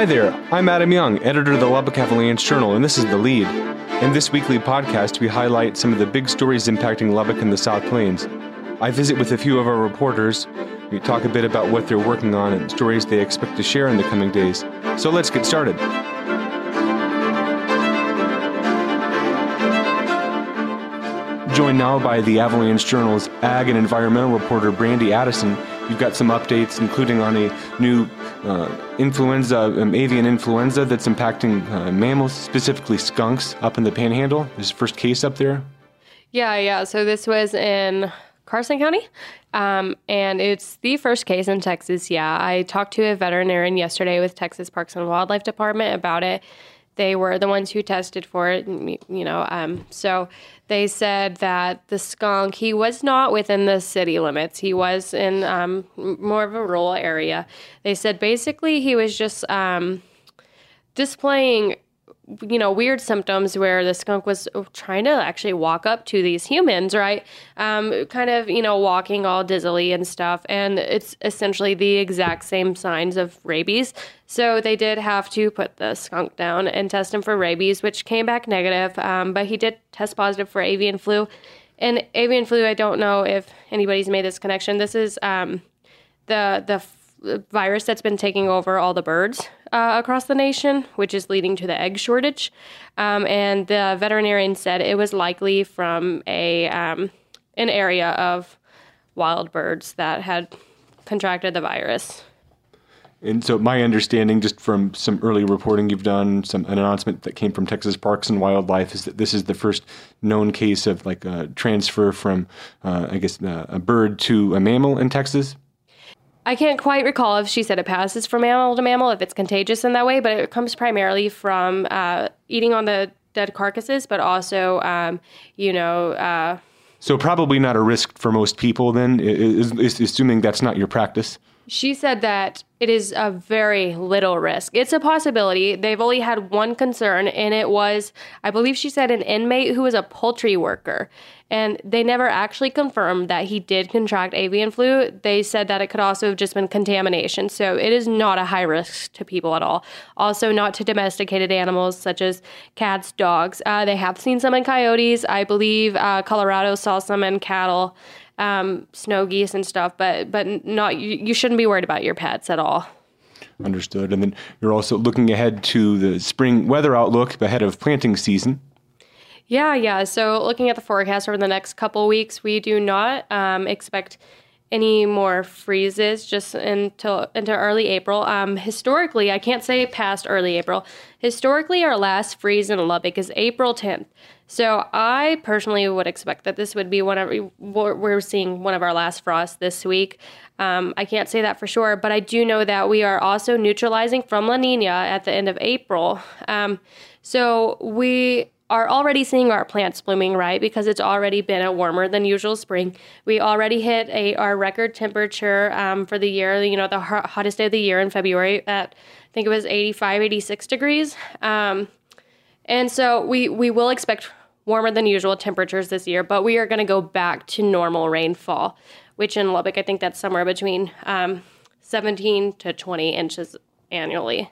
Hi there, I'm Adam Young, editor of the Lubbock Avalanche Journal, and this is The Lead. In this weekly podcast, we highlight some of the big stories impacting Lubbock and the South Plains. I visit with a few of our reporters. We talk a bit about what they're working on and stories they expect to share in the coming days. So let's get started. Joined now by the Avalanche Journal's ag and environmental reporter Brandi Addison. You've got some updates, including on a new influenza, um, avian influenza that's impacting uh, mammals, specifically skunks, up in the Panhandle. There's first case up there. Yeah, yeah. So this was in Carson County, um, and it's the first case in Texas. Yeah, I talked to a veterinarian yesterday with Texas Parks and Wildlife Department about it. They were the ones who tested for it, you know. Um, so they said that the skunk, he was not within the city limits. He was in um, more of a rural area. They said basically he was just um, displaying you know, weird symptoms where the skunk was trying to actually walk up to these humans, right? Um, kind of, you know, walking all dizzily and stuff. And it's essentially the exact same signs of rabies. So they did have to put the skunk down and test him for rabies, which came back negative. Um, but he did test positive for avian flu. And avian flu, I don't know if anybody's made this connection. This is um, the the virus that's been taking over all the birds uh, across the nation, which is leading to the egg shortage. Um, and the veterinarian said it was likely from a um, an area of wild birds that had contracted the virus. And so, my understanding, just from some early reporting you've done, some an announcement that came from Texas Parks and Wildlife, is that this is the first known case of like a transfer from, uh, I guess, uh, a bird to a mammal in Texas. I can't quite recall if she said it passes from mammal to mammal, if it's contagious in that way, but it comes primarily from uh, eating on the dead carcasses, but also, um, you know. Uh, so, probably not a risk for most people, then, is, is assuming that's not your practice? She said that it is a very little risk. It's a possibility. They've only had one concern, and it was, I believe she said, an inmate who was a poultry worker. And they never actually confirmed that he did contract avian flu. They said that it could also have just been contamination. So it is not a high risk to people at all. Also, not to domesticated animals such as cats, dogs. Uh, they have seen some in coyotes. I believe uh, Colorado saw some in cattle um, snow geese and stuff, but but not you, you shouldn't be worried about your pets at all. Understood. And then you're also looking ahead to the spring weather outlook ahead of planting season. Yeah, yeah. So looking at the forecast over the next couple weeks, we do not um, expect any more freezes just until into early April. Um, historically, I can't say past early April. Historically, our last freeze in Lubbock is April 10th. So I personally would expect that this would be one of we're seeing one of our last frosts this week. Um, I can't say that for sure, but I do know that we are also neutralizing from La Nina at the end of April. Um, so we are already seeing our plants blooming right because it's already been a warmer than usual spring. We already hit a our record temperature um, for the year. You know, the hottest day of the year in February at I think it was 85, 86 degrees. Um, and so we we will expect warmer than usual temperatures this year, but we are going to go back to normal rainfall, which in Lubbock I think that's somewhere between um, 17 to 20 inches annually.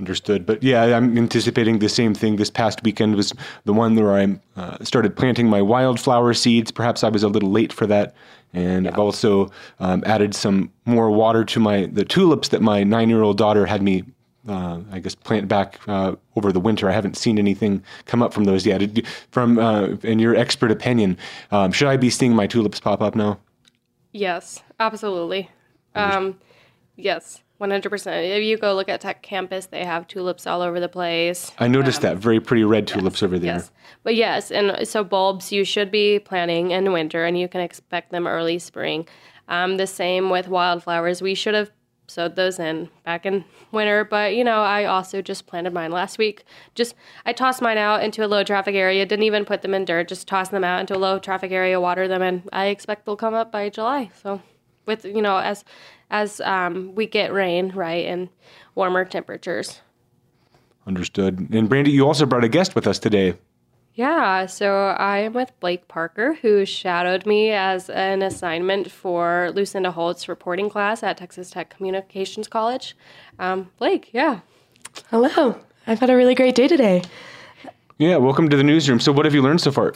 Understood. But yeah, I'm anticipating the same thing. This past weekend was the one where I uh, started planting my wildflower seeds. Perhaps I was a little late for that. And yeah. I've also um, added some more water to my the tulips that my nine-year-old daughter had me, uh, I guess, plant back uh, over the winter. I haven't seen anything come up from those yet. From uh, in your expert opinion, um, should I be seeing my tulips pop up now? Yes, absolutely. Um, yes. 100%. If you go look at Tech Campus, they have tulips all over the place. I noticed um, that. Very pretty red tulips yes, over there. Yes. But yes, and so bulbs you should be planting in winter and you can expect them early spring. Um, the same with wildflowers. We should have sowed those in back in winter, but you know, I also just planted mine last week. Just I tossed mine out into a low traffic area, didn't even put them in dirt, just tossed them out into a low traffic area, water them, and I expect they'll come up by July. So with you know as as um, we get rain right and warmer temperatures. Understood. And Brandi, you also brought a guest with us today. Yeah, so I am with Blake Parker, who shadowed me as an assignment for Lucinda Holt's reporting class at Texas Tech Communications College. Um, Blake, yeah. Hello. I've had a really great day today. Yeah, welcome to the newsroom. So, what have you learned so far?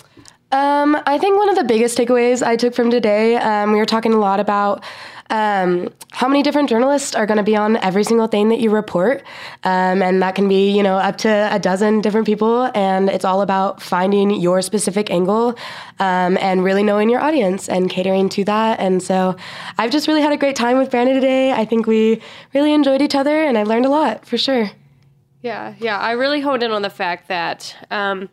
Um, I think one of the biggest takeaways I took from today, um, we were talking a lot about um, how many different journalists are going to be on every single thing that you report. Um, and that can be, you know, up to a dozen different people. And it's all about finding your specific angle um, and really knowing your audience and catering to that. And so I've just really had a great time with Brandon today. I think we really enjoyed each other and I learned a lot for sure. Yeah, yeah. I really honed in on the fact that um,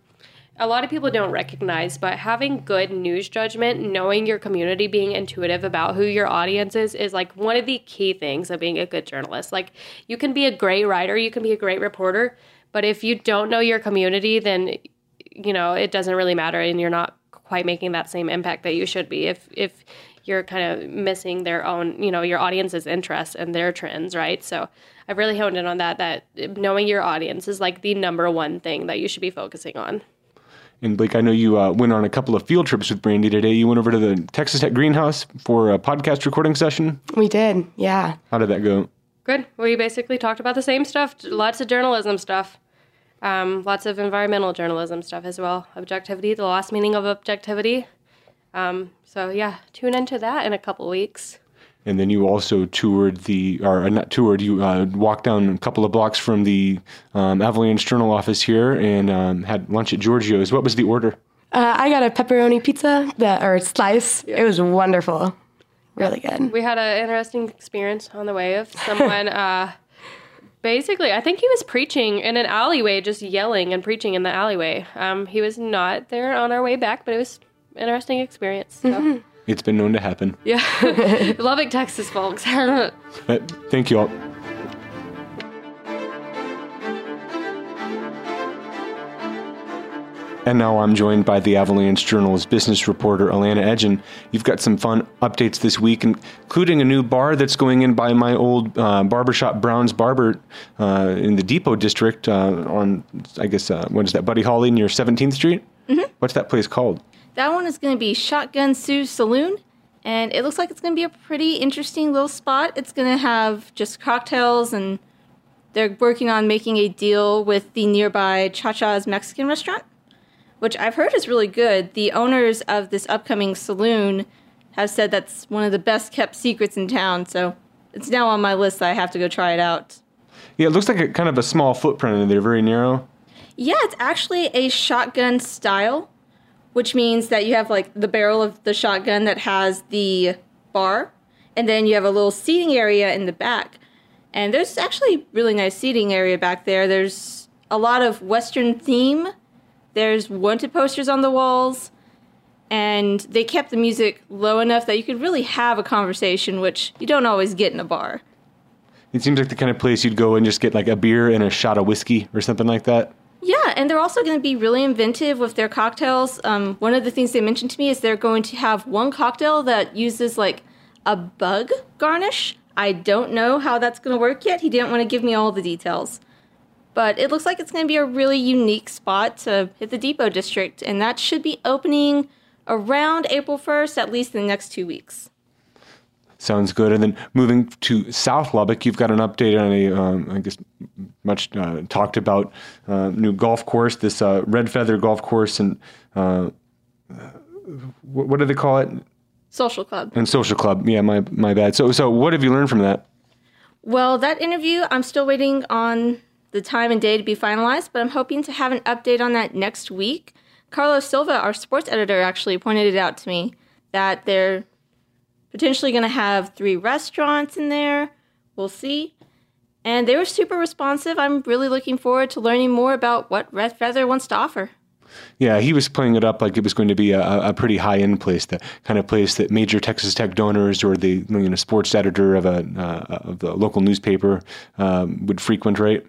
a lot of people don't recognize, but having good news judgment, knowing your community, being intuitive about who your audience is, is like one of the key things of being a good journalist. Like, you can be a great writer, you can be a great reporter, but if you don't know your community, then, you know, it doesn't really matter and you're not quite making that same impact that you should be. If, if, you're kind of missing their own, you know, your audience's interests and their trends, right? So I've really honed in on that, that knowing your audience is like the number one thing that you should be focusing on. And Blake, I know you uh, went on a couple of field trips with Brandi today. You went over to the Texas Tech greenhouse for a podcast recording session. We did, yeah. How did that go? Good. We basically talked about the same stuff, lots of journalism stuff. Um, lots of environmental journalism stuff as well. Objectivity, the lost meaning of objectivity. Um, so yeah, tune into that in a couple weeks. And then you also toured the, or uh, not toured, you uh, walked down a couple of blocks from the um, Avalanche Journal office here and um, had lunch at Giorgio's. What was the order? Uh, I got a pepperoni pizza, that, or slice. Yeah. It was wonderful. Really good. We had an interesting experience on the way of someone. uh, basically, I think he was preaching in an alleyway, just yelling and preaching in the alleyway. Um, he was not there on our way back, but it was interesting experience. So. Mm-hmm. It's been known to happen. Yeah. Lubbock, Texas, folks. thank you all. And now I'm joined by the Avalanche Journal's business reporter, Alana Edgin. You've got some fun updates this week, including a new bar that's going in by my old uh, barbershop, Brown's Barber, uh, in the Depot District uh, on, I guess, uh, what is that, Buddy Holly near 17th Street? Mm-hmm. What's that place called? That one is going to be Shotgun Sue's Saloon, and it looks like it's going to be a pretty interesting little spot. It's going to have just cocktails, and they're working on making a deal with the nearby Cha Cha's Mexican restaurant, which I've heard is really good. The owners of this upcoming saloon have said that's one of the best kept secrets in town, so it's now on my list. that I have to go try it out. Yeah, it looks like a kind of a small footprint in there, very narrow. Yeah, it's actually a shotgun style which means that you have like the barrel of the shotgun that has the bar, and then you have a little seating area in the back. And there's actually really nice seating area back there. There's a lot of Western theme. There's wanted posters on the walls, and they kept the music low enough that you could really have a conversation, which you don't always get in a bar. It seems like the kind of place you'd go and just get like a beer and a shot of whiskey or something like that. Yeah, and they're also going to be really inventive with their cocktails. Um, one of the things they mentioned to me is they're going to have one cocktail that uses like a bug garnish. I don't know how that's going to work yet. He didn't want to give me all the details. But it looks like it's going to be a really unique spot to hit the Depot District, and that should be opening around April 1st, at least in the next two weeks. Sounds good. And then moving to South Lubbock, you've got an update on a, um, I guess, much uh, talked about uh, new golf course, this uh, Red Feather Golf Course, and uh, what, what do they call it? Social Club. And Social Club. Yeah, my my bad. So so what have you learned from that? Well, that interview, I'm still waiting on the time and day to be finalized, but I'm hoping to have an update on that next week. Carlos Silva, our sports editor, actually pointed it out to me that they're potentially going to have three restaurants in there. We'll see. And they were super responsive. I'm really looking forward to learning more about what Red Feather wants to offer. Yeah, he was playing it up like it was going to be a, a pretty high end place, the kind of place that major Texas Tech donors or the you know, sports editor of a uh, of the local newspaper um, would frequent, right?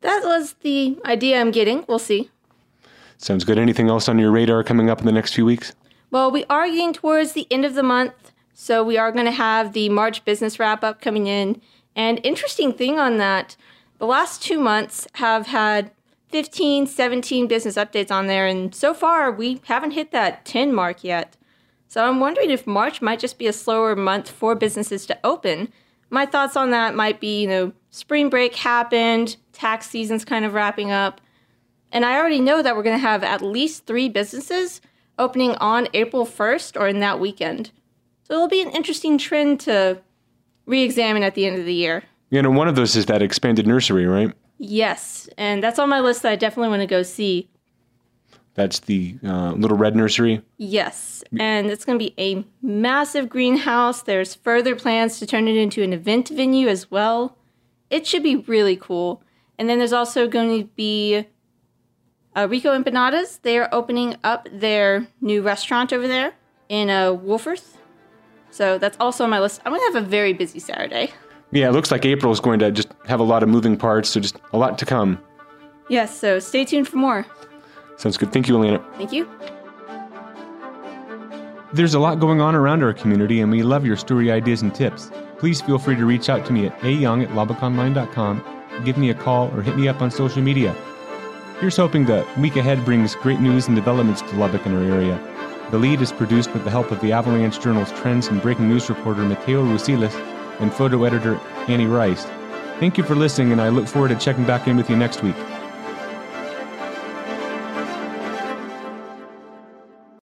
That was the idea I'm getting. We'll see. Sounds good. Anything else on your radar coming up in the next few weeks? Well, we are getting towards the end of the month. So we are going to have the March business wrap up coming in. And interesting thing on that, the last two months have had 15, 17 business updates on there. And so far, we haven't hit that 10 mark yet. So I'm wondering if March might just be a slower month for businesses to open. My thoughts on that might be, you know, spring break happened, tax season's kind of wrapping up. And I already know that we're going to have at least three businesses opening on April 1st or in that weekend. So it'll be an interesting trend to re examine at the end of the year. You know, one of those is that expanded nursery, right? Yes, and that's on my list that I definitely want to go see. That's the uh, Little Red Nursery. Yes, and it's going to be a massive greenhouse. There's further plans to turn it into an event venue as well. It should be really cool. And then there's also going to be uh, Rico Empanadas. They are opening up their new restaurant over there in uh. So that's also on my list. I'm going to have a very busy Saturday. Yeah, it looks like April is going to just have a lot of moving parts, so just a lot to come. Yes, so stay tuned for more. Sounds good. Thank you, Elena. Thank you. There's a lot going on around our community, and we love your story ideas and tips. Please feel free to reach out to me at ayoung at lubbockonline.com, give me a call, or hit me up on social media. Here's hoping the week ahead brings great news and developments to Lubbock and our area. The lead is produced with the help of the Avalanche Journal's trends and breaking news reporter Mateo Rusilis and photo editor Annie Rice. Thank you for listening, and I look forward to checking back in with you next week.